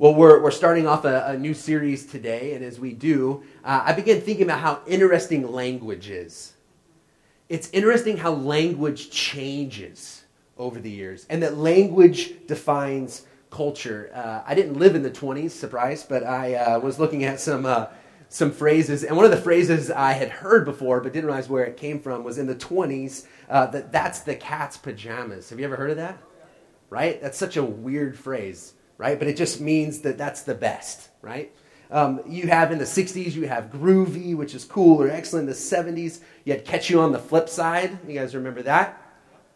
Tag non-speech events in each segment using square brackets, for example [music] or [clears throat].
Well, we're, we're starting off a, a new series today, and as we do, uh, I began thinking about how interesting language is. It's interesting how language changes over the years, and that language defines culture. Uh, I didn't live in the 20s, surprise, but I uh, was looking at some, uh, some phrases, and one of the phrases I had heard before but didn't realize where it came from was in the 20s uh, that that's the cat's pajamas. Have you ever heard of that? Right? That's such a weird phrase right? But it just means that that's the best, right? Um, you have in the 60s, you have groovy, which is cool or excellent. In the 70s, you had catch you on the flip side. You guys remember that?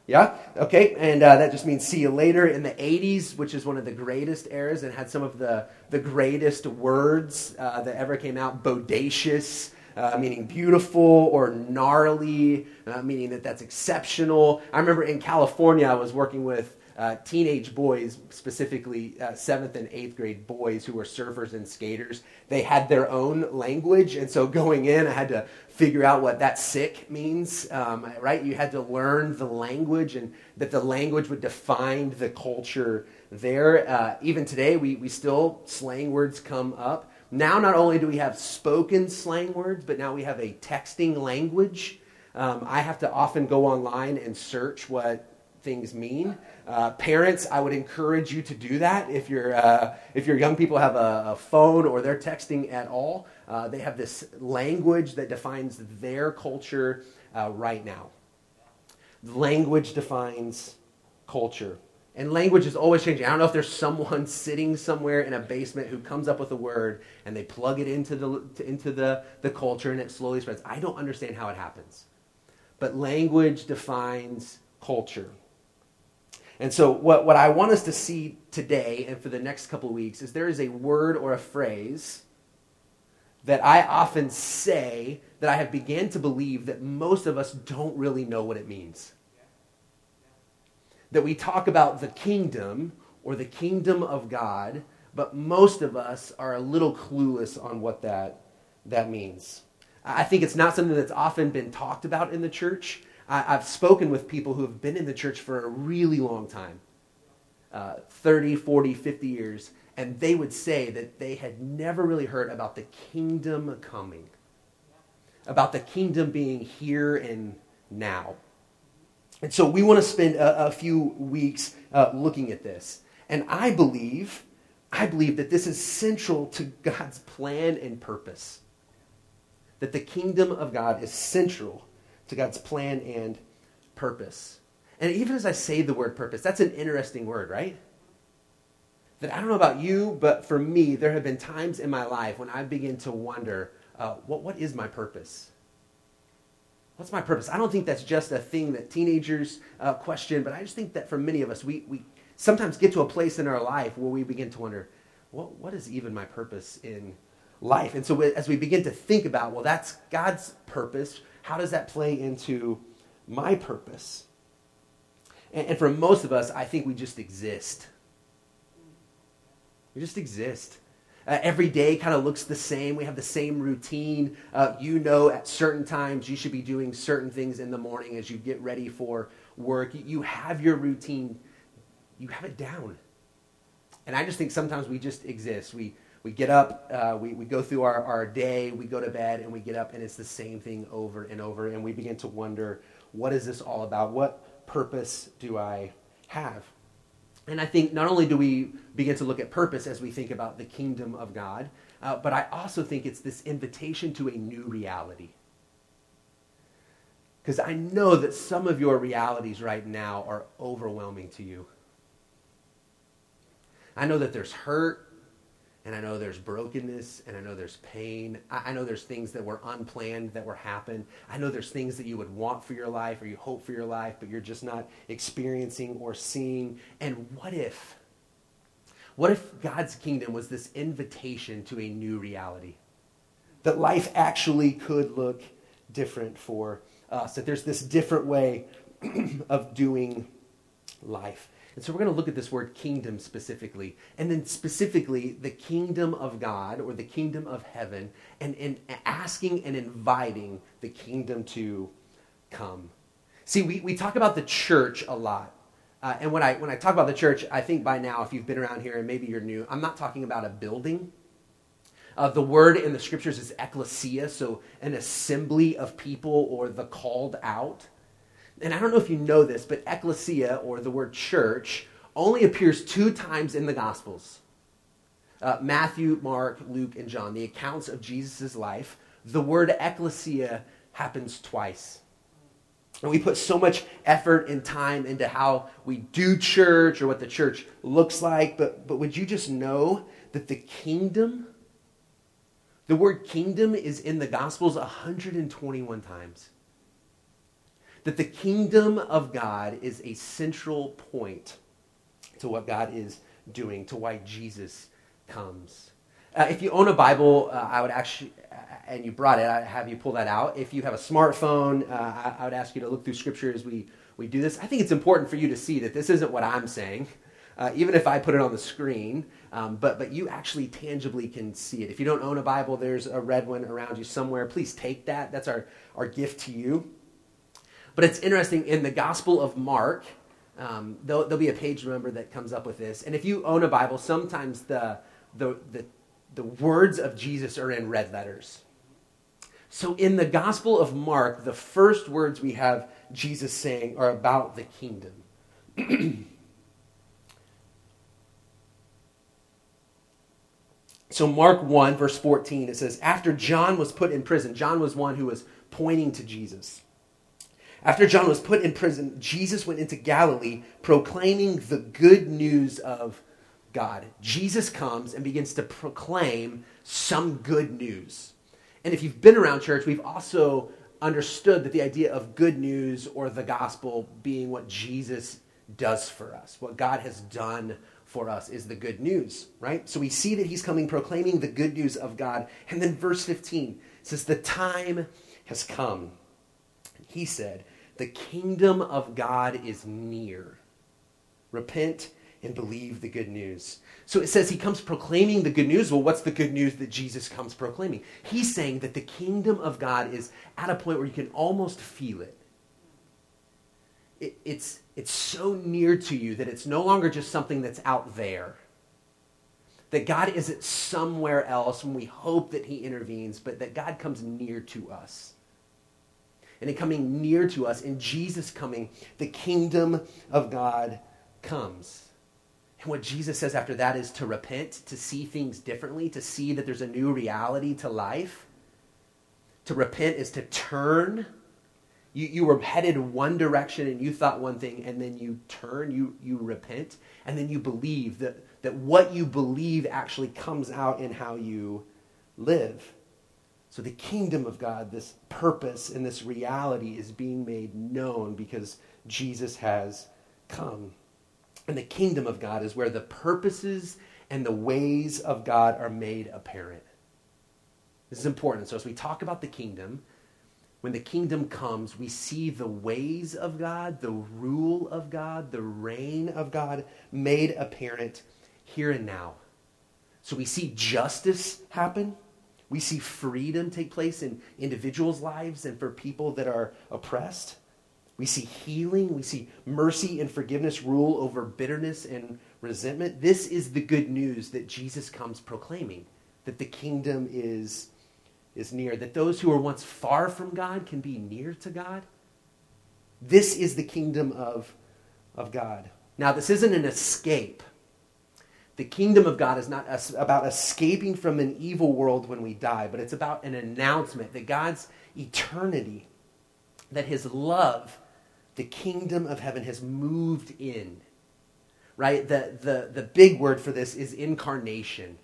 Yeah? Okay. And uh, that just means see you later. In the 80s, which is one of the greatest eras and had some of the, the greatest words uh, that ever came out, bodacious. Uh, meaning beautiful or gnarly, uh, meaning that that's exceptional. I remember in California, I was working with uh, teenage boys, specifically uh, seventh and eighth grade boys who were surfers and skaters, they had their own language. And so going in, I had to figure out what that sick means, um, right? You had to learn the language and that the language would define the culture there. Uh, even today, we, we still, slang words come up. Now, not only do we have spoken slang words, but now we have a texting language. Um, I have to often go online and search what things mean. Uh, parents, I would encourage you to do that. If, you uh, if your young people have a, a, phone or they're texting at all, uh, they have this language that defines their culture uh, right now. Language defines culture. And language is always changing. I don't know if there's someone [laughs] sitting somewhere in a basement who comes up with a word and they plug it into the, into the, the culture and it slowly spreads. I don't understand how it happens. But language defines culture. And so, what, what I want us to see today and for the next couple of weeks is there is a word or a phrase that I often say that I have began to believe that most of us don't really know what it means. That we talk about the kingdom or the kingdom of God, but most of us are a little clueless on what that, that means. I think it's not something that's often been talked about in the church. I, have spoken with people who have been in the church for a really long time uh, 30, 40, 50 years and they would say that they had never really heard about the kingdom coming, about the kingdom being here and now. And so we want to spend a, a few weeks uh, looking at this. And I believe, I believe that this is central to God's plan and purpose. That the kingdom of God is central to God's plan and purpose. And even as I say the word purpose, that's an interesting word, right? That I don't know about you, but for me, there have been times in my life when I begin to wonder, uh, what, what is my purpose? What's my purpose? I don't think that's just a thing that teenagers uh, question, but I just think that for many of us, we, we sometimes get to a place in our life where we begin to wonder, what, what is even my purpose in life? And so as we begin to think about, well, that's God's purpose, how does that play into my purpose? And, and for most of us, I think we just exist. We just exist. Uh, every day kind of looks the same. We have the same routine. Uh, you know, at certain times, you should be doing certain things in the morning as you get ready for work. You, you have your routine, you have it down. And I just think sometimes we just exist. We, we get up, uh, we, we go through our, our day, we go to bed, and we get up, and it's the same thing over and over. And we begin to wonder, what is this all about? What purpose do I have? And I think not only do we begin to look at purpose as we think about the kingdom of God, uh, but I also think it's this invitation to a new reality. Because I know that some of your realities right now are overwhelming to you. I know that there's hurt and I know there's brokenness, and I know there's pain. I, I know there's things that were unplanned that were happened. I know there's things that you would want for your life or you hope for your life, but you're just not experiencing or seeing. And what if? What if God's kingdom was this invitation to a new reality? That life actually could look different for us, that there's this different way [clears throat] of doing life. And so we're going to look at this word kingdom specifically, and then specifically the kingdom of God or the kingdom of heaven, and, and asking and inviting the kingdom to come. See, we, we talk about the church a lot. Uh, and when I, when I talk about the church, I think by now, if you've been around here and maybe you're new, I'm not talking about a building. Uh, the word in the scriptures is ecclesia, so an assembly of people or the called out. And I don't know if you know this, but ecclesia or the word church only appears two times in the Gospels uh, Matthew, Mark, Luke, and John, the accounts of Jesus' life. The word ecclesia happens twice. And we put so much effort and time into how we do church or what the church looks like, but, but would you just know that the kingdom, the word kingdom is in the Gospels 121 times? That the kingdom of God is a central point to what God is doing, to why Jesus comes. Uh, if you own a Bible, uh, I would actually, uh, and you brought it, I have you pull that out. If you have a smartphone, uh, I, I, would ask you to look through Scripture as we, we do this. I think it's important for you to see that this isn't what I'm saying, uh, even if I put it on the screen, um, but, but you actually tangibly can see it. If you don't own a Bible, there's a red one around you somewhere. Please take that. That's our, our gift to you. But it's interesting, in the Gospel of Mark, um, there'll, there'll be a page, remember, that comes up with this. And if you own a Bible, sometimes the, the, the the words of Jesus are in red letters. So in the Gospel of Mark, the first words we have Jesus saying are about the kingdom. [clears throat] so, Mark 1, verse 14, it says, After John was put in prison, John was one who was pointing to Jesus. After John was put in prison, Jesus went into Galilee proclaiming the good news of God. Jesus comes and begins to proclaim some good news. And if you've been around church, we've also understood that the idea of good news or the gospel being what Jesus does for us, what God has done for us is the good news, right? So we see that he's coming proclaiming the good news of God. And then verse 15 says, The time has come. He said, The kingdom of God is near. Repent and believe the good news. So it says he comes proclaiming the good news. Well, what's the good news that Jesus comes proclaiming? He's saying that the kingdom of God is at a point where you can almost feel it. it it's, it's so near to you that it's no longer just something that's out there. That God isn't somewhere else and we hope that he intervenes, but that God comes near to us. And in coming near to us, in Jesus coming, the kingdom of God comes. And what Jesus says after that is to repent, to see things differently, to see that there's a new reality to life. To repent is to turn. You, you were headed one direction and you thought one thing, and then you turn, you, you repent, and then you believe that, that what you believe actually comes out in how you live. So the kingdom of God, this purpose and this reality is being made known because Jesus has come. And the kingdom of God is where the purposes and the ways of God are made apparent. This is important. So, as we talk about the kingdom, when the kingdom comes, we see the ways of God, the rule of God, the reign of God made apparent here and now. So, we see justice happen. We see freedom take place in individuals' lives and for people that are oppressed. We see healing. We see mercy and forgiveness rule over bitterness and resentment. This is the good news that Jesus comes proclaiming that the kingdom is, is near, that those who were once far from God can be near to God. This is the kingdom of, of God. Now, this isn't an escape. The kingdom of God is not about escaping from an evil world when we die, but it's about an announcement that God's eternity, that his love the kingdom of heaven has moved in. Right? The, the, the big word for this is incarnation.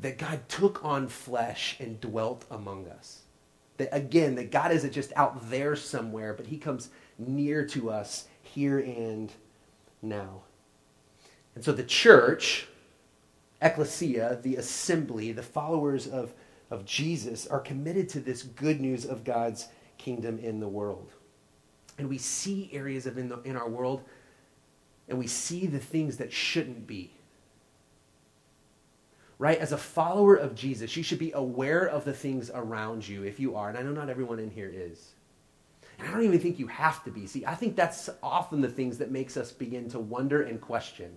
That God took on flesh and dwelt among us. That again, that God isn't just out there somewhere, but he comes near to us here and now. And so the church, ecclesia, the assembly, the followers of, of Jesus are committed to this good news of God's kingdom in the world. And we see areas of in, the, in our world and we see the things that shouldn't be. Right? As a follower of jesus you should be aware of the things around you if you are. And i know not everyone in here is. And I don't even think you have to be. See, I think that's often the things that makes us begin to wonder and question.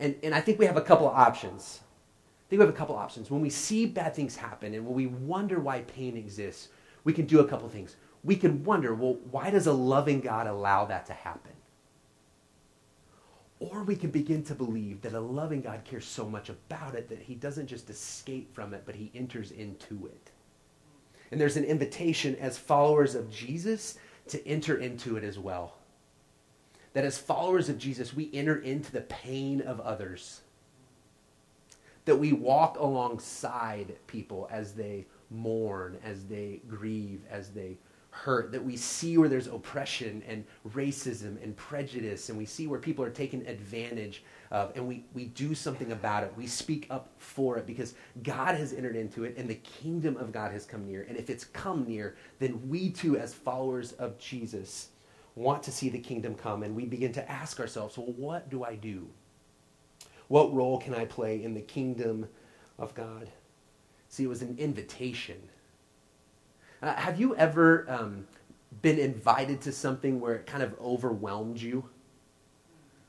And, and I think we have a couple of options. I think we have a couple of options. When we see bad things happen and when we wonder why pain exists, we can do a couple things. We can wonder, well, why does a loving God allow that to happen? Or we can begin to believe that a loving God cares so much about it that he doesn't just escape from it, but he enters into it. And there's an invitation as followers of Jesus to enter into it as well. That as followers of Jesus, we enter into the pain of others. That we walk alongside people as they mourn, as they grieve, as they hurt, that we see where there's oppression and racism and prejudice, and we see where people are taken advantage of, and we, we do something about it. We speak up for it because God has entered into it, and the kingdom of God has come near. And if it's come near, then we too, as followers of Jesus, want to see the kingdom come, and we begin to ask ourselves, well, what do I do? What role can I play in the kingdom of God? See, it was an invitation uh, have you ever um, been invited to something where it kind of overwhelmed you?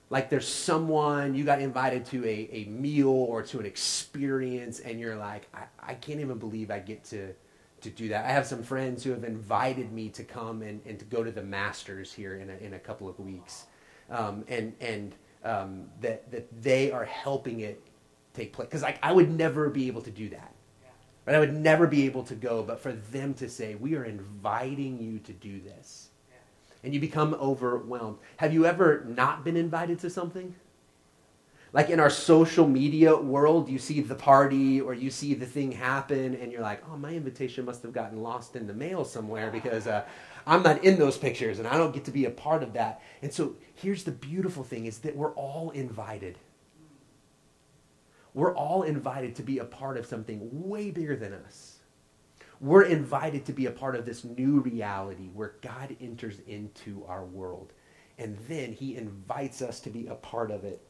Like there's someone, you got invited to a, a meal or to an experience, and you're like, I, I can't even believe I get to, to do that. I have some friends who have invited me to come and, and to go to the Masters here in a, in a couple of weeks. Um, and and um, that, that they are helping it take place. Because like, I would never be able to do that. But I would never be able to go, but for them to say, We are inviting you to do this. And you become overwhelmed. Have you ever not been invited to something? Like in our social media world, you see the party or you see the thing happen, and you're like, oh, my invitation must have gotten lost in the mail somewhere because uh, I'm not in those pictures and I don't get to be a part of that. And so here's the beautiful thing is that we're all invited. We're all invited to be a part of something way bigger than us. We're invited to be a part of this new reality where God enters into our world. And then he invites us to be a part of it.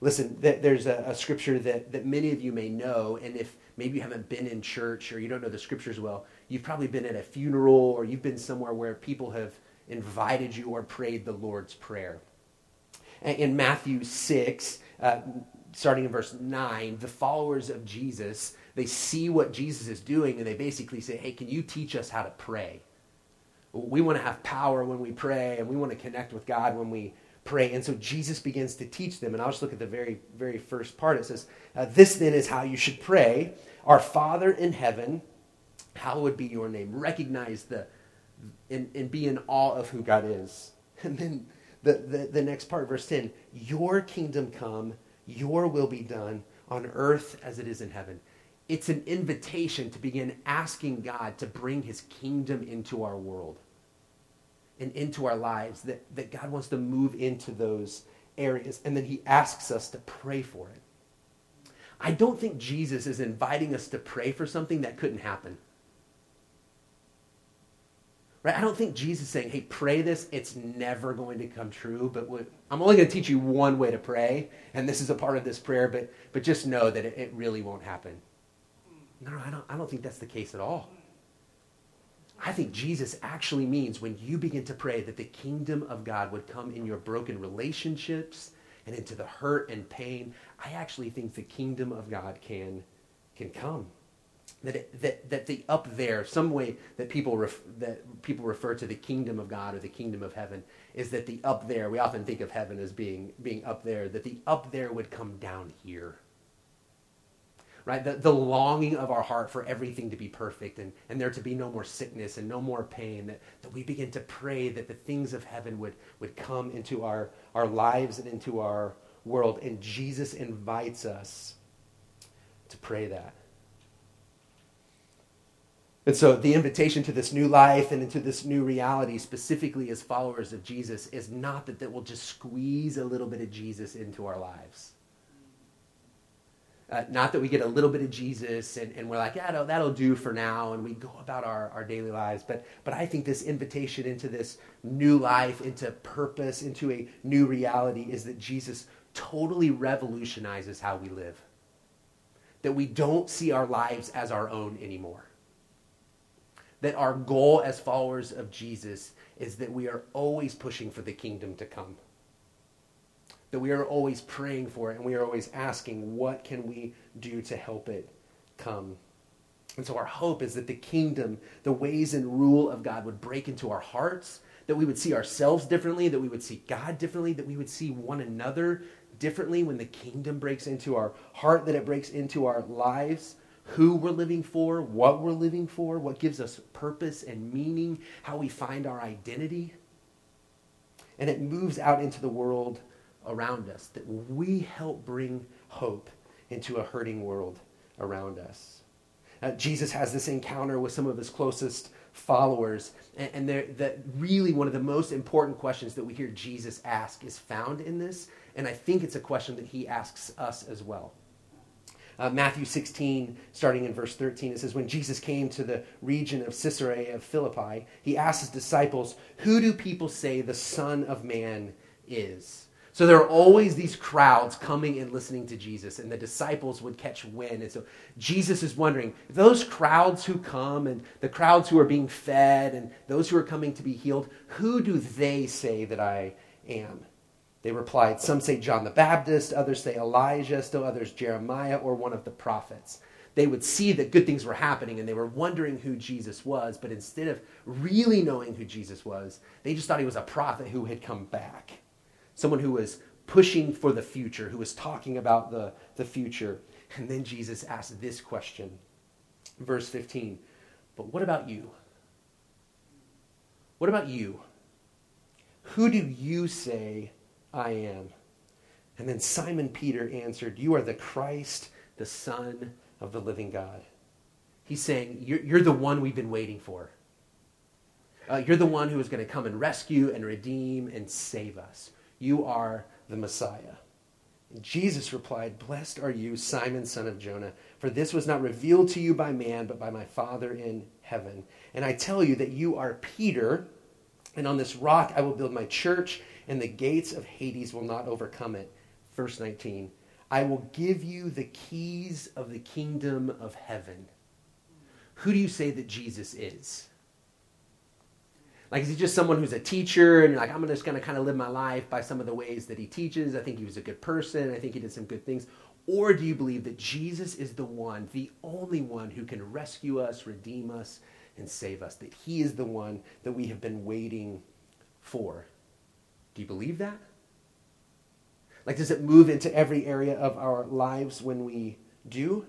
Listen, there's a, a, scripture that, that many of you may know, and if maybe you haven't been in church or you don't know the scriptures well, you've probably been at a funeral or you've been somewhere where people have invited you or prayed the Lord's Prayer. In Matthew 6, uh, starting in verse 9, the followers of Jesus, they see what Jesus is doing and they basically say, Hey, can you teach us how to pray? We want to have power when we pray and we want to connect with God when we pray. And so Jesus begins to teach them. And I'll just look at the very, very first part. It says, uh, This then is how you should pray Our Father in heaven, hallowed be your name. Recognize the, and, and be in awe of who God is. [laughs] And then the, the, the next part, verse 10 Your kingdom come your will be done on earth as it is in heaven. It's an invitation to begin asking God to bring his kingdom into our world and into our lives, that, that God wants to move into those areas. And then he asks us to pray for it. I don't think Jesus is inviting us to pray for something that couldn't happen. Right? I don't think Jesus is saying, hey, pray this. It's never going to come true, but what, I'm only going to teach you one way to pray, and this is a part of this prayer, but, but just know that it, it really won't happen. No, I don't, I don't think that's the case at all. I think Jesus actually means when you begin to pray that the kingdom of God would come in your broken relationships and into the hurt and pain. I actually think the kingdom of God can, can come that, it, that, that the up there, some way that people, ref, that people refer to the kingdom of God or the kingdom of heaven, is that the up there, we often think of heaven as being, being up there, that the up there would come down here. Right? The, the longing of our heart for everything to be perfect and, and there to be no more sickness and no more pain, that, that we begin to pray that the things of heaven would, would come into our, our lives and into our world. And Jesus invites us to pray that. And so the invitation to this new life and into this new reality, specifically as followers of Jesus, is not that that will just squeeze a little bit of Jesus into our lives. Uh, not that we get a little bit of Jesus and, and we're like, yeah, that'll, that'll do for now, and we go about our, our daily lives. But, but I think this invitation into this new life, into purpose, into a new reality is that Jesus totally revolutionizes how we live. That we don't see our lives as our own anymore that our goal as followers of Jesus is that we are always pushing for the kingdom to come. That we are always praying for it and we are always asking, what can we do to help it come? And so our hope is that the kingdom, the ways and rule of God would break into our hearts, that we would see ourselves differently, that we would see God differently, that we would see one another differently when the kingdom breaks into our heart, that it breaks into our lives, who we're living for, what we're living for, what gives us purpose and meaning, how we find our identity. And it moves out into the world around us, that we help bring hope into a hurting world around us. Uh, Jesus has this encounter with some of his closest followers, and, and that really one of the most important questions that we hear Jesus ask is found in this, and I think it's a question that he asks us as well. Uh, Matthew 16, starting in verse 13, it says, When Jesus came to the region of Caesarea of Philippi, he asked his disciples, Who do people say the Son of Man is? So there are always these crowds coming and listening to Jesus, and the disciples would catch wind. And so Jesus is wondering those crowds who come and the crowds who are being fed and those who are coming to be healed, who do they say that I am? They replied, Some say John the Baptist, others say Elijah, still others Jeremiah or one of the prophets. They would see that good things were happening and they were wondering who Jesus was, but instead of really knowing who Jesus was, they just thought he was a prophet who had come back someone who was pushing for the future, who was talking about the, the future. And then Jesus asked this question, verse 15 But what about you? What about you? Who do you say I am? And then Simon Peter answered, You are the Christ, the Son of the living God. He's saying, You're, you're the one we've been waiting for. Uh, you're the one who is going to come and rescue and redeem and save us. You are the Messiah. And Jesus replied, Blessed are you, Simon, son of Jonah, for this was not revealed to you by man, but by my Father in heaven. And I tell you that you are Peter, and on this rock I will build my church, and the gates of Hades will not overcome it. Verse 19 I will give you the keys of the kingdom of heaven. Who do you say that Jesus is? Like, is he just someone who's a teacher and you're like, I'm just going to kind of live my life by some of the ways that he teaches? I think he was a good person. I think he did some good things. Or do you believe that Jesus is the one, the only one who can rescue us, redeem us, and save us? That he is the one that we have been waiting for? Do you believe that? Like, does it move into every area of our lives when we do?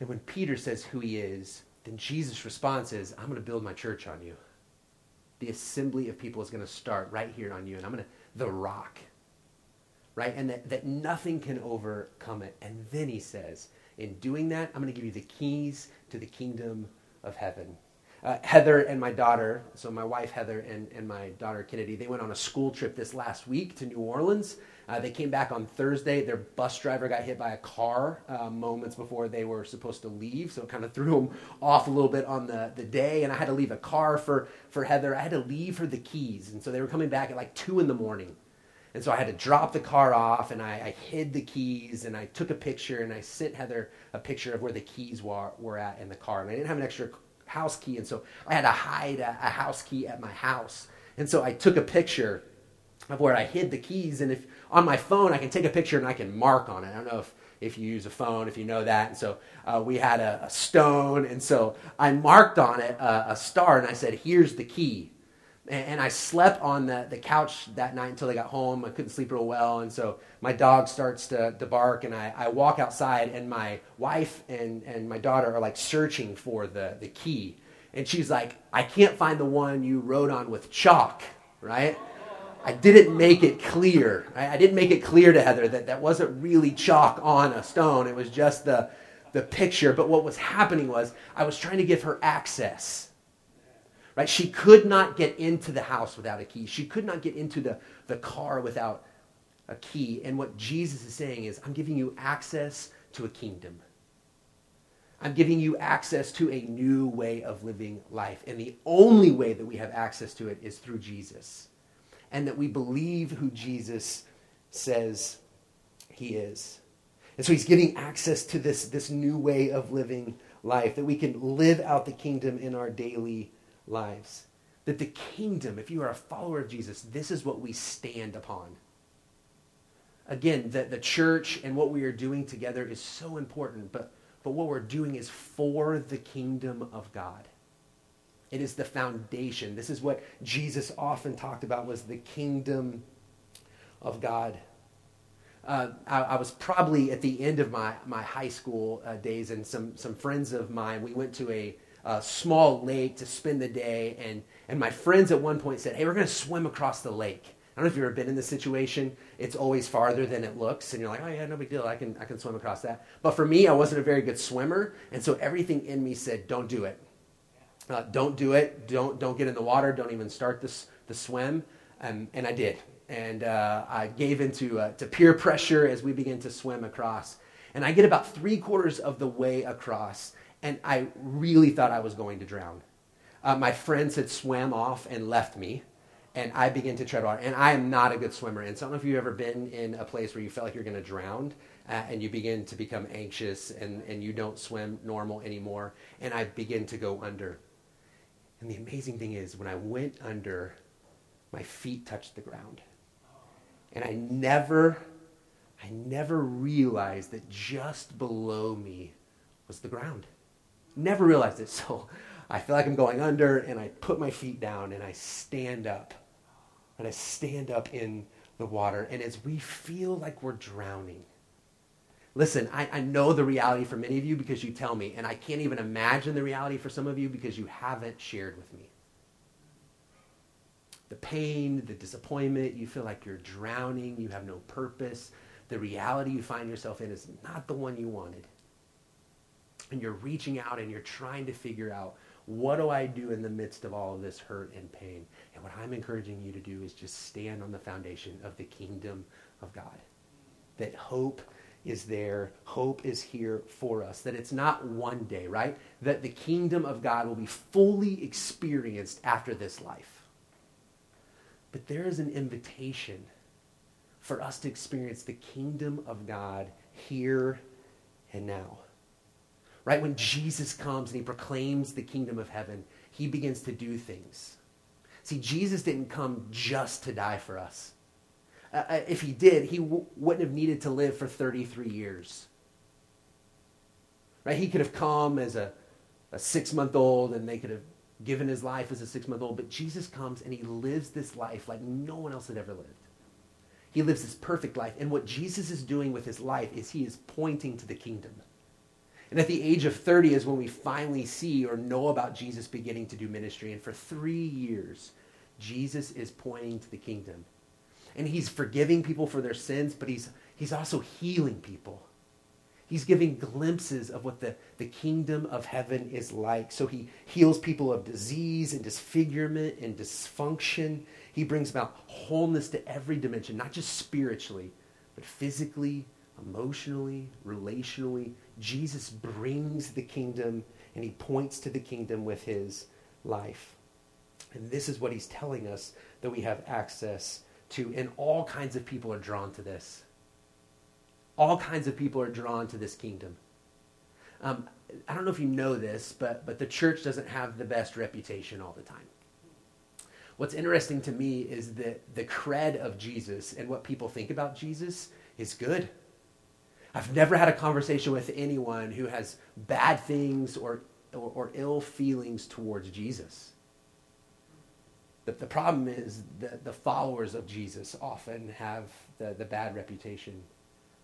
And when Peter says who he is, then Jesus' response is, I'm going to build my church on you. The assembly of people is going to start right here on you, and I'm going to, the rock, right? And that, that nothing can overcome it. And then he says, in doing that, I'm going to give you the keys to the kingdom of heaven. Uh, Heather and my daughter, so my wife Heather and, and my daughter Kennedy, they went on a school trip this last week to New Orleans. Uh, they came back on Thursday. Their bus driver got hit by a car uh, moments before they were supposed to leave, so it kind of threw them off a little bit on the, the day. And I had to leave a car for, for Heather. I had to leave her the keys. And so they were coming back at like 2 in the morning. And so I had to drop the car off and I, I, hid the keys and I took a picture and I sent Heather a picture of where the keys were, were at in the car. And I didn't have an extra house key. And so I had to hide a, a house key at my house. And so I took a picture of where I hid the keys. And if on my phone, I can take a picture and I can mark on it. I don't know if, if you use a phone, if you know that. And so uh, we had a, a, stone. And so I marked on it uh, a star and I said, here's the key. And, I slept on the, the couch that night until I got home. I couldn't sleep real well. And so my dog starts to, to bark and I, I walk outside and my wife and, and my daughter are like searching for the, the key. And she's like, I can't find the one you wrote on with chalk, right? I didn't make it clear. I didn't make it clear to Heather that that wasn't really chalk on a stone. It was just the, the picture. But what was happening was I was trying to give her access. Right? She could not get into the house without a key. She could not get into the, the car without a key. And what Jesus is saying is, I'm giving you access to a kingdom. I'm giving you access to a new way of living life. And the only way that we have access to it is through Jesus and that we believe who Jesus says he is. And so he's giving access to this, this new way of living life, that we can live out the kingdom in our daily lives. That the kingdom, if you are a follower of Jesus, this is what we stand upon. Again, that the church and what we are doing together is so important, but, but what we're doing is for the kingdom of God. It is the foundation. This is what Jesus often talked about was the kingdom of God. Uh, I, I, was probably at the end of my, my high school uh, days, and some, some friends of mine, we went to a, a, small lake to spend the day, and, and my friends at one point said, Hey, we're going to swim across the lake. I don't know if you've ever been in this situation. It's always farther than it looks, and you're like, oh yeah, no big deal. I can I can swim across that. But for me, I wasn't a very good swimmer, and so everything in me said, don't do it. Uh, don't do it. Don't don't get in the water. Don't even start this the swim. Um, and I did. And uh, I gave into uh, to peer pressure as we began to swim across. And I get about three quarters of the way across, and I really thought I was going to drown. Uh, my friends had swam off and left me, and I began to tread water. And I am not a good swimmer. And so I don't know if you've ever been in a place where you felt like you're going to drown, uh, and you begin to become anxious, and, and you don't swim normal anymore. And I begin to go under and the amazing thing is, when I went under, my feet touched the ground. And I never, I never realized that just below me was the ground. Never realized it. [laughs] So I feel like I'm going under, and I put my feet down, and I stand up. And I stand up in the water. And as we feel like we're drowning, Listen, I, I know the reality for many of you because you tell me, and I can't even imagine the reality for some of you because you haven't shared with me. The pain, the disappointment, you feel like you're drowning, you have no purpose. The reality you find yourself in is not the one you wanted. And you're reaching out and you're trying to figure out what do I do in the midst of all of this hurt and pain? And what I'm encouraging you to do is just stand on the foundation of the kingdom of God. That hope is there, hope is here for us. That it's not one day, right? That the kingdom of God will be fully experienced after this life. But there is an invitation for us to experience the kingdom of God here and now. Right? When Jesus comes and he proclaims the kingdom of heaven, he begins to do things. See, Jesus didn't come just to die for us. Uh, uh, if he did, he w- wouldn't have needed to live for 33 years. Right? He could have come as a, a six month old and they could have given his life as a six month old. But Jesus comes and he lives this life like no one else had ever lived. He lives this perfect life. And what Jesus is doing with his life is he is pointing to the kingdom. And at the age of 30 is when we finally see or know about Jesus beginning to do ministry. And for three years, Jesus is pointing to the kingdom and he's forgiving people for their sins, but he's, he's also healing people. He's giving glimpses of what the, the kingdom of heaven is like. So he heals people of disease and disfigurement and dysfunction. He brings about wholeness to every dimension, not just spiritually, but physically, emotionally, relationally. Jesus brings the kingdom and he points to the kingdom with his life. And this is what he's telling us that we have access to, and all kinds of people are drawn to this. All kinds of people are drawn to this kingdom. Um, I don't know if you know this, but, but the church doesn't have the best reputation all the time. What's interesting to me is that the cred of Jesus and what people think about Jesus is good. I've never had a conversation with anyone who has bad things or, or, or ill feelings towards Jesus. The, the problem is that the followers of Jesus often have the, the bad reputation.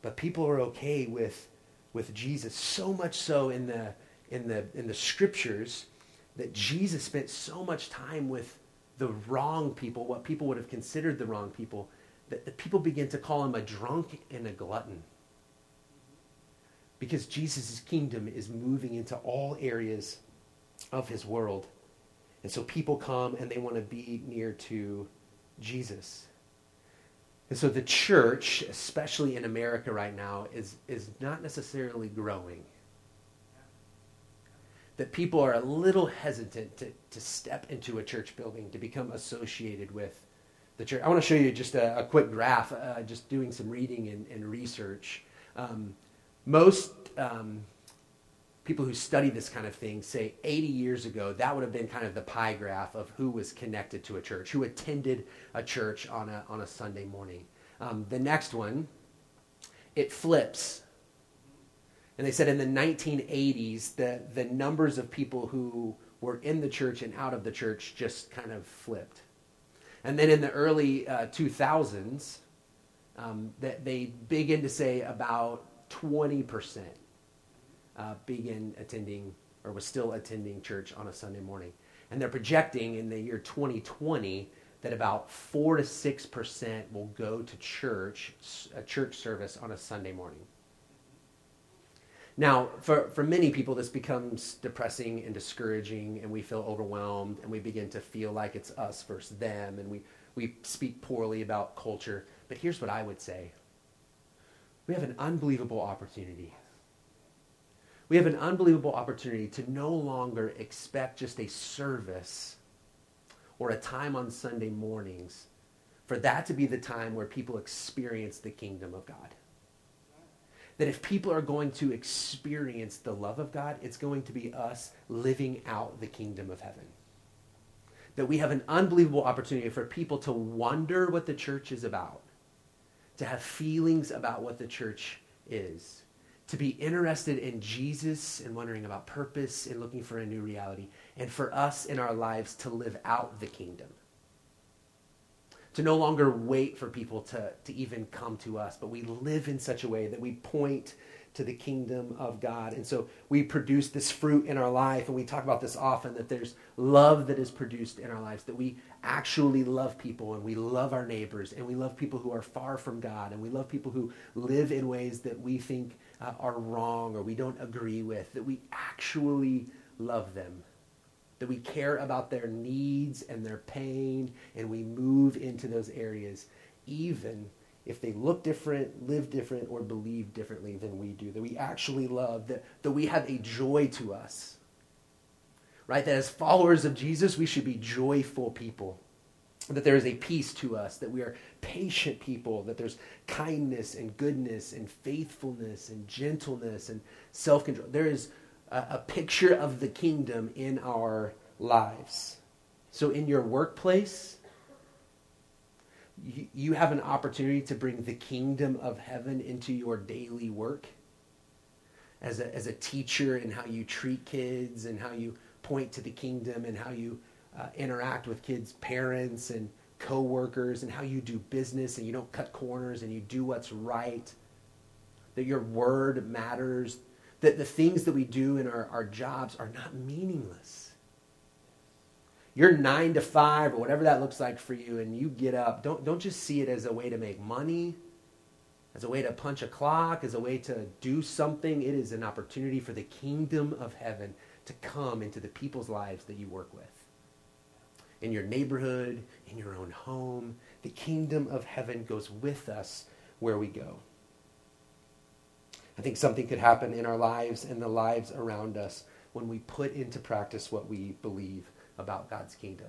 But people are okay with, with Jesus, so much so in the, in, the, in the scriptures that Jesus spent so much time with the wrong people, what people would have considered the wrong people, that the people begin to call him a drunk and a glutton. Because Jesus' kingdom is moving into all areas of his world. And so people come and they want to be near to Jesus. And so the church, especially in America right now, is, is not necessarily growing. That people are a little hesitant to, to step into a church building, to become associated with the church. I want to show you just a, a quick graph, uh, just doing some reading and, and research. Um, most um, people who study this kind of thing say 80 years ago, that would have been kind of the pie graph of who was connected to a church, who attended a church on a, on a Sunday morning. Um, the next one, it flips. And they said in the 1980s, the, the numbers of people who were in the church and out of the church just kind of flipped. And then in the early uh, 2000s, um, that they begin to say about 20% uh, begin attending or was still attending church on a Sunday morning. And they're projecting in the year 2020 that about 4 to 6% will go to church, a church service on a Sunday morning. Now, for, for many people, this becomes depressing and discouraging, and we feel overwhelmed, and we begin to feel like it's us versus them, and we, we speak poorly about culture. But here's what I would say we have an unbelievable opportunity we have an unbelievable opportunity to no longer expect just a service or a time on Sunday mornings for that to be the time where people experience the kingdom of God. That if people are going to experience the love of God, it's going to be us living out the kingdom of heaven. That we have an unbelievable opportunity for people to wonder what the church is about, to have feelings about what the church is to be interested in Jesus and wondering about purpose and looking for a new reality, and for us in our lives to live out the kingdom. To no longer wait for people to, to even come to us, but we live in such a way that we point to the kingdom of God. And so we produce this fruit in our life, and we talk about this often that there's love that is produced in our lives, that we actually love people and we love our neighbors, and we love people who are far from God, and we love people who live in ways that we think uh, are wrong or we don't agree with, that we actually love them, that we care about their needs and their pain, and we move into those areas, even if they look different, live different, or believe differently than we do, that we actually love, that, that we have a joy to us. Right? That as followers of Jesus, we should be joyful people that there is a peace to us, that we are patient people, that there's kindness and goodness and faithfulness and gentleness and self control. There is a, a, picture of the kingdom in our lives. So, in your workplace, you, have an opportunity to bring the kingdom of heaven into your daily work. As a, as a teacher, and how you treat kids, and how you point to the kingdom, and how you uh, interact with kids' parents and coworkers and how you do business and you don't cut corners and you do what's right. That your word matters. That the things that we do in our, our jobs are not meaningless. You're nine to five or whatever that looks like for you, and you get up. Don't, don't just see it as a way to make money, as a way to punch a clock, as a way to do something. It is an opportunity for the kingdom of heaven to come into the people's lives that you work with in your neighborhood, in your own home. The kingdom of heaven goes with us where we go. I think something could happen in our lives and the lives around us when we put into practice what we believe about God's kingdom.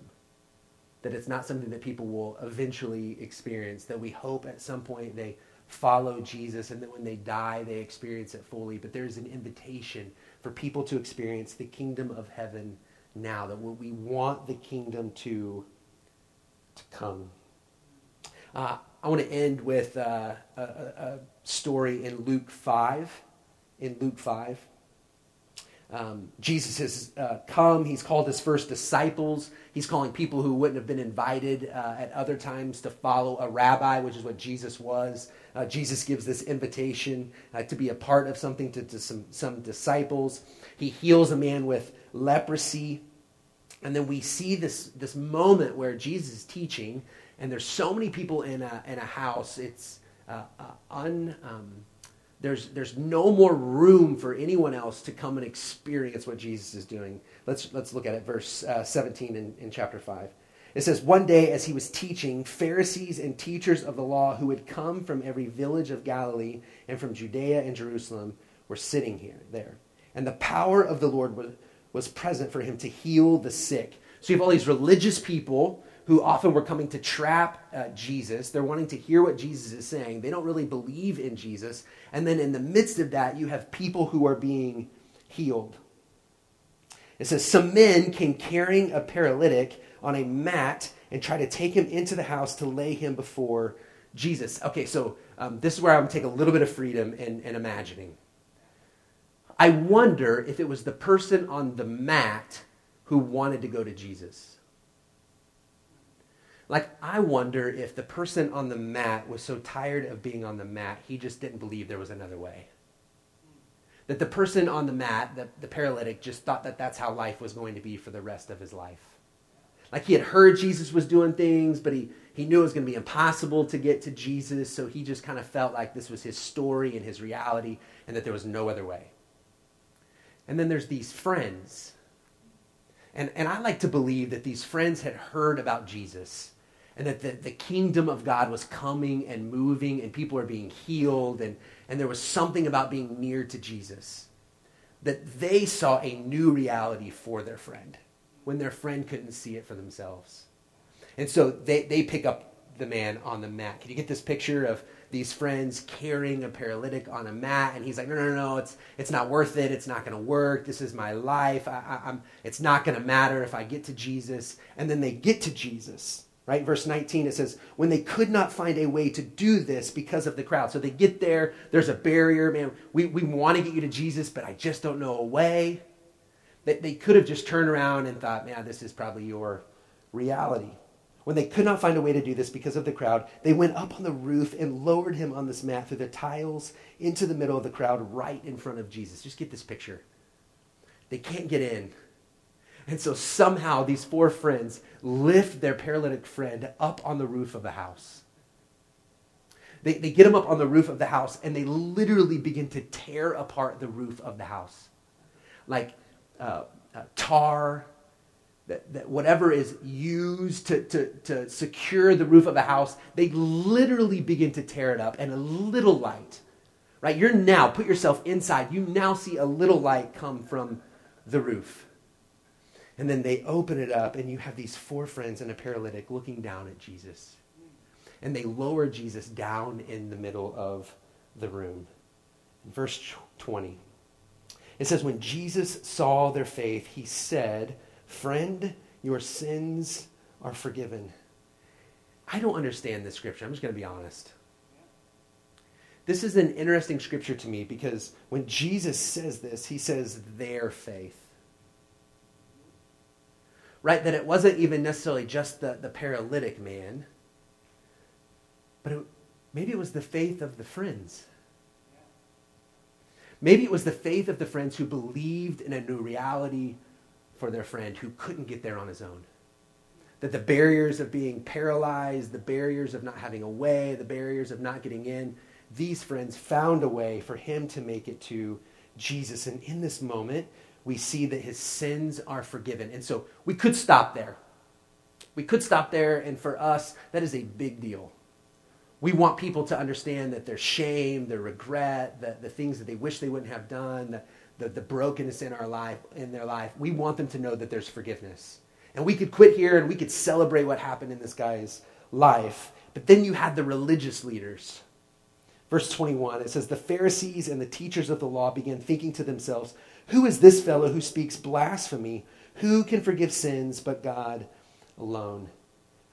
That it's not something that people will eventually experience, that we hope at some point they follow Jesus and that when they die, they experience it fully. But there's an invitation for people to experience the kingdom of heaven now, that we want the kingdom to, to come. Uh, I want to end with uh, a, a, story in Luke 5. In Luke 5. Um, Jesus has uh, come. He's called his first disciples. He's calling people who wouldn't have been invited uh, at other times to follow a rabbi, which is what Jesus was. Uh, Jesus gives this invitation uh, to be a part of something to, to some, some disciples. He heals a man with leprosy. And then we see this, this moment where Jesus is teaching, and there's so many people in a, in a house. It's uh, uh, un, um, there's, there's no more room for anyone else to come and experience what Jesus is doing. Let's, let's look at it, verse uh, 17 in, in chapter 5. It says, One day as he was teaching, Pharisees and teachers of the law who had come from every village of Galilee and from Judea and Jerusalem were sitting here, there. And the power of the Lord was was present for him to heal the sick. So you have all these religious people who often were coming to trap uh, Jesus. They're wanting to hear what Jesus is saying. They don't really believe in Jesus. And then in the midst of that, you have people who are being healed. It says, Some men came carrying a paralytic on a mat and tried to take him into the house to lay him before Jesus. Okay, so um, this is where I'm going to take a little bit of freedom in, in imagining. I wonder if it was the person on the mat who wanted to go to Jesus. Like, I wonder if the person on the mat was so tired of being on the mat, he just didn't believe there was another way. That the person on the mat, the, the paralytic, just thought that that's how life was going to be for the rest of his life. Like, he had heard Jesus was doing things, but he, he knew it was going to be impossible to get to Jesus, so he just kind of felt like this was his story and his reality, and that there was no other way. And then there's these friends. And, and I like to believe that these friends had heard about Jesus and that the, the kingdom of God was coming and moving and people are being healed and, and there was something about being near to Jesus. That they saw a new reality for their friend when their friend couldn't see it for themselves. And so they, they pick up the man on the mat. Can you get this picture of these friends carrying a paralytic on a mat, and he's like, "No, no, no, no! It's it's not worth it. It's not going to work. This is my life. I, I, I'm. It's not going to matter if I get to Jesus." And then they get to Jesus, right? Verse 19 it says, "When they could not find a way to do this because of the crowd, so they get there. There's a barrier, man. We we want to get you to Jesus, but I just don't know a way." They, they could have just turned around and thought, "Man, this is probably your reality." When they could not find a way to do this because of the crowd, they went up on the roof and lowered him on this mat through the tiles into the middle of the crowd right in front of Jesus. Just get this picture. They can't get in. And so somehow these four friends lift their paralytic friend up on the roof of the house. They, they get him up on the roof of the house and they literally begin to tear apart the roof of the house. Like uh, uh, tar that, that whatever is used to, to, to secure the roof of a house, they literally begin to tear it up, and a little light, right? You're now, put yourself inside, you now see a little light come from the roof. And then they open it up, and you have these four friends and a paralytic looking down at Jesus. And they lower Jesus down in the middle of the room. Verse 20, it says, When Jesus saw their faith, he said, Friend, your sins are forgiven. I don't understand this scripture. I'm just going to be honest. This is an interesting scripture to me because when Jesus says this, he says their faith. Right? That it wasn't even necessarily just the, the paralytic man, but it, maybe it was the faith of the friends. Maybe it was the faith of the friends who believed in a new reality for their friend who couldn't get there on his own. That the barriers of being paralyzed, the barriers of not having a way, the barriers of not getting in, these friends found a way for him to make it to Jesus. And in this moment, we see that his sins are forgiven. And so we could stop there. We could stop there, and for us, that is a big deal. We want people to understand that their shame, their regret, the, the things that they wish they wouldn't have done, the, the, the brokenness in our life, in their life, we want them to know that there's forgiveness. And we could quit here and we could celebrate what happened in this guy's life. But then you had the religious leaders. Verse 21, it says, The Pharisees and the teachers of the law began thinking to themselves, Who is this fellow who speaks blasphemy? Who can forgive sins but God alone?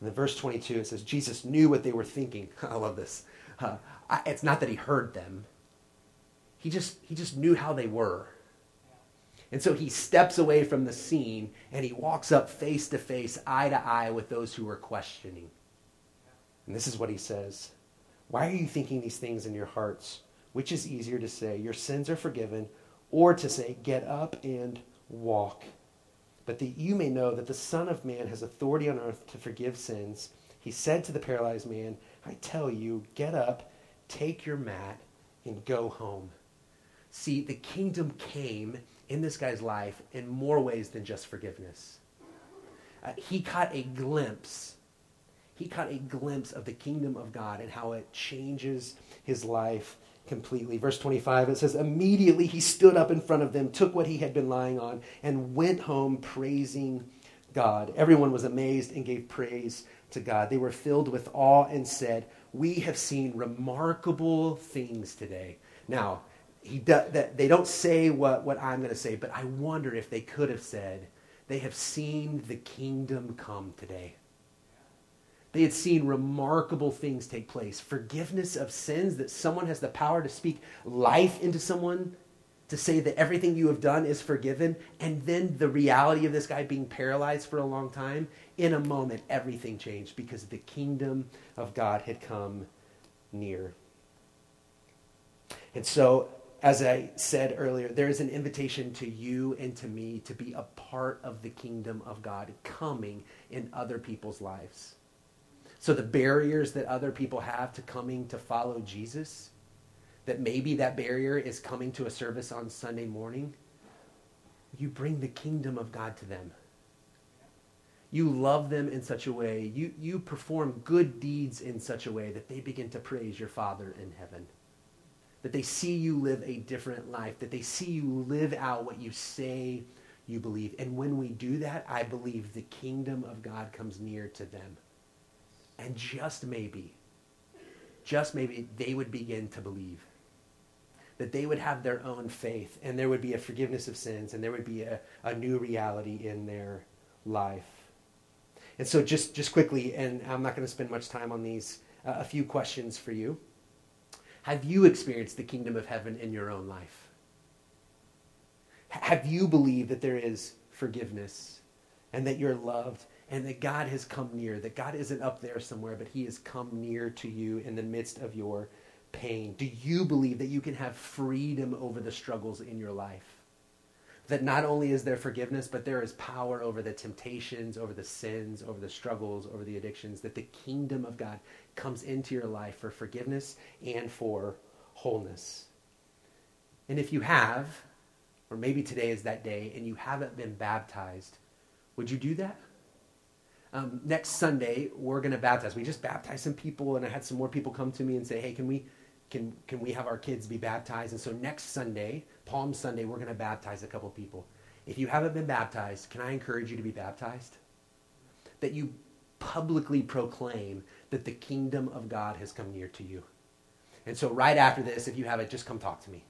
And then verse 22, it says, Jesus knew what they were thinking. [laughs] I love this. Uh, I, it's not that he heard them, he just, he just knew how they were. And so he steps away from the scene and he walks up face to face, eye to eye with those who were questioning. And this is what he says Why are you thinking these things in your hearts? Which is easier to say, Your sins are forgiven, or to say, Get up and walk? But that you may know that the Son of Man has authority on earth to forgive sins, he said to the paralyzed man, I tell you, get up, take your mat, and go home. See, the kingdom came in this guy's life in more ways than just forgiveness. Uh, he caught a glimpse. He caught a glimpse of the kingdom of God and how it changes his life completely. Verse 25, it says, Immediately he stood up in front of them, took what he had been lying on, and went home praising God. Everyone was amazed and gave praise to God. They were filled with awe and said, We have seen remarkable things today. Now, he do, that they don't say what, what I'm going to say, but I wonder if they could have said, they have seen the kingdom come today. They had seen remarkable things take place. Forgiveness of sins, that someone has the power to speak life into someone, to say that everything you have done is forgiven. And then the reality of this guy being paralyzed for a long time. In a moment, everything changed because the kingdom of God had come near. And so, as I said earlier, there is an invitation to you and to me to be a part of the kingdom of God coming in other people's lives. So the barriers that other people have to coming to follow Jesus, that maybe that barrier is coming to a service on Sunday morning, you bring the kingdom of God to them. You love them in such a way, you, you perform good deeds in such a way that they begin to praise your Father in heaven. That they see you live a different life, that they see you live out what you say you believe. And when we do that, I believe the kingdom of God comes near to them. And just maybe, just maybe, they would begin to believe. That they would have their own faith, and there would be a forgiveness of sins, and there would be a, a new reality in their life. And so, just, just quickly, and I'm not going to spend much time on these, uh, a few questions for you. Have you experienced the kingdom of heaven in your own life? Have you believed that there is forgiveness and that you're loved and that God has come near, that God isn't up there somewhere, but He has come near to you in the midst of your pain? Do you believe that you can have freedom over the struggles in your life? That not only is there forgiveness, but there is power over the temptations, over the sins, over the struggles, over the addictions, that the kingdom of God comes into your life for forgiveness and for wholeness. And if you have, or maybe today is that day, and you haven't been baptized, would you do that? Um, next Sunday we're going to baptize. We just baptized some people, and I had some more people come to me and say, "Hey, can we can can we have our kids be baptized?" And so next Sunday, Palm Sunday, we're going to baptize a couple people. If you haven't been baptized, can I encourage you to be baptized? That you publicly proclaim that the kingdom of God has come near to you. And so, right after this, if you haven't, just come talk to me.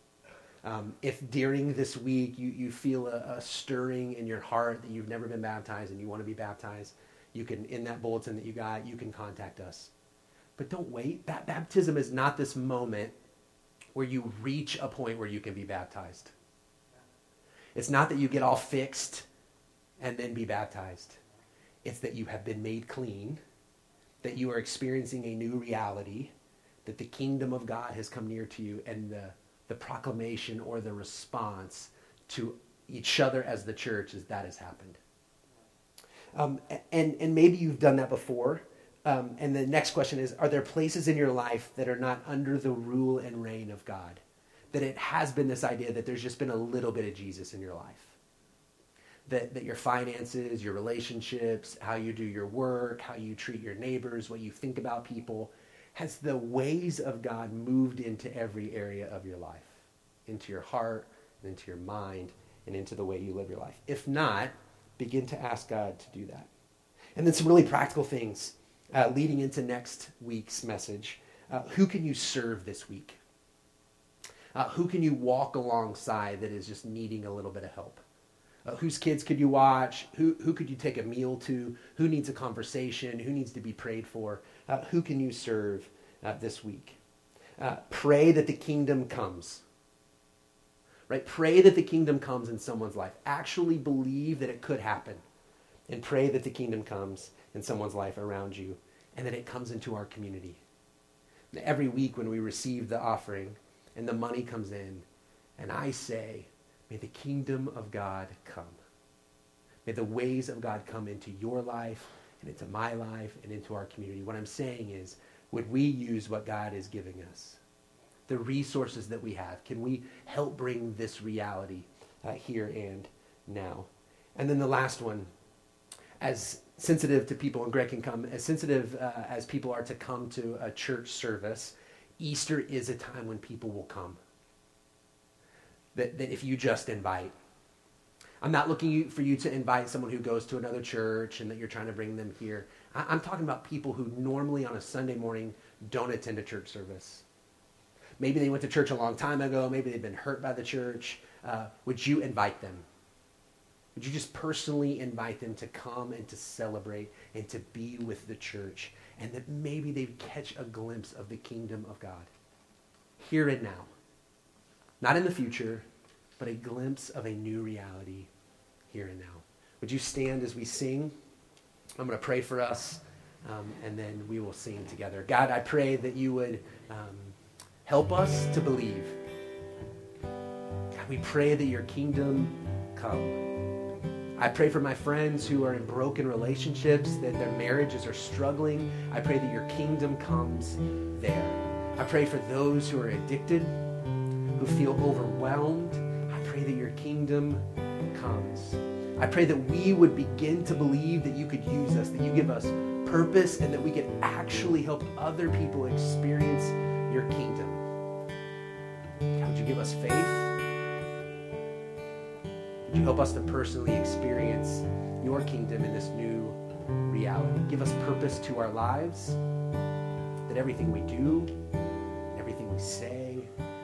Um, if during this week you, you feel a, a, stirring in your heart that you've never been baptized and you want to be baptized, you can, in that bulletin that you got, you can contact us. But don't wait. That baptism is not this moment where you reach a point where you can be baptized. It's not that you get all fixed and then be baptized. It's that you have been made clean, that you are experiencing a new reality, that the kingdom of God has come near to you, and the, the proclamation or the response to each other as the church is that has happened. Um, and, and maybe you've done that before. Um, and the next question is Are there places in your life that are not under the rule and reign of God? That it has been this idea that there's just been a little bit of Jesus in your life? That, that your finances, your relationships, how you do your work, how you treat your neighbors, what you think about people, has the ways of God moved into every area of your life, into your heart, and into your mind, and into the way you live your life? If not, begin to ask God to do that. And then some really practical things uh, leading into next week's message. Uh, who can you serve this week? Uh, who can you walk alongside that is just needing a little bit of help? Uh, whose kids could you watch? Who, who could you take a meal to? Who needs a conversation? Who needs to be prayed for? Uh, who can you serve uh, this week? pray that the kingdom comes right? Pray that the kingdom comes in someone's life. Actually believe that it could happen. And pray that the kingdom comes in someone's life around you and that it comes into our community. Every week when we receive the offering and the money comes in, and I say, May the kingdom of God come. May the ways of God come into your life and into my life and into our community. What I'm saying is, would we use what God is giving us? The resources that we have? Can we help bring this reality uh, here and now? And then the last one, as sensitive to people, and Greg can come, as sensitive uh, as people are to come to a church service, Easter is a time when people will come. That, that if you just invite, I'm not looking for you to invite someone who goes to another church and that you're trying to bring them here. I'm talking about people who normally on a Sunday morning don't attend a church service maybe they went to church a long time ago, maybe they've been hurt by the church. Uh, would you invite them? Would you just personally invite them to come and to celebrate and to be with the church? And that maybe they'd catch a glimpse of the kingdom of God here and now. Not in the future, but a glimpse of a new reality here and now. Would you stand as we sing? I'm going to pray for us, um, and then we will sing together. God, I pray that you would um, help us to believe. God, we pray that your kingdom come. I pray for my friends who are in broken relationships, that their marriages are struggling. I pray that your kingdom comes there. I pray for those who are addicted, who feel overwhelmed. I pray that your kingdom comes. I pray that we would begin to believe that you could use us, that you give us purpose, and that we could actually help other people experience your kingdom. You give us faith? Would you help us to personally experience your kingdom in this new reality? Give us purpose to our lives, that everything we do, and everything we say,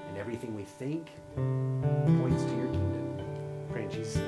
and everything we think points to your kingdom. Pray in Jesus' name.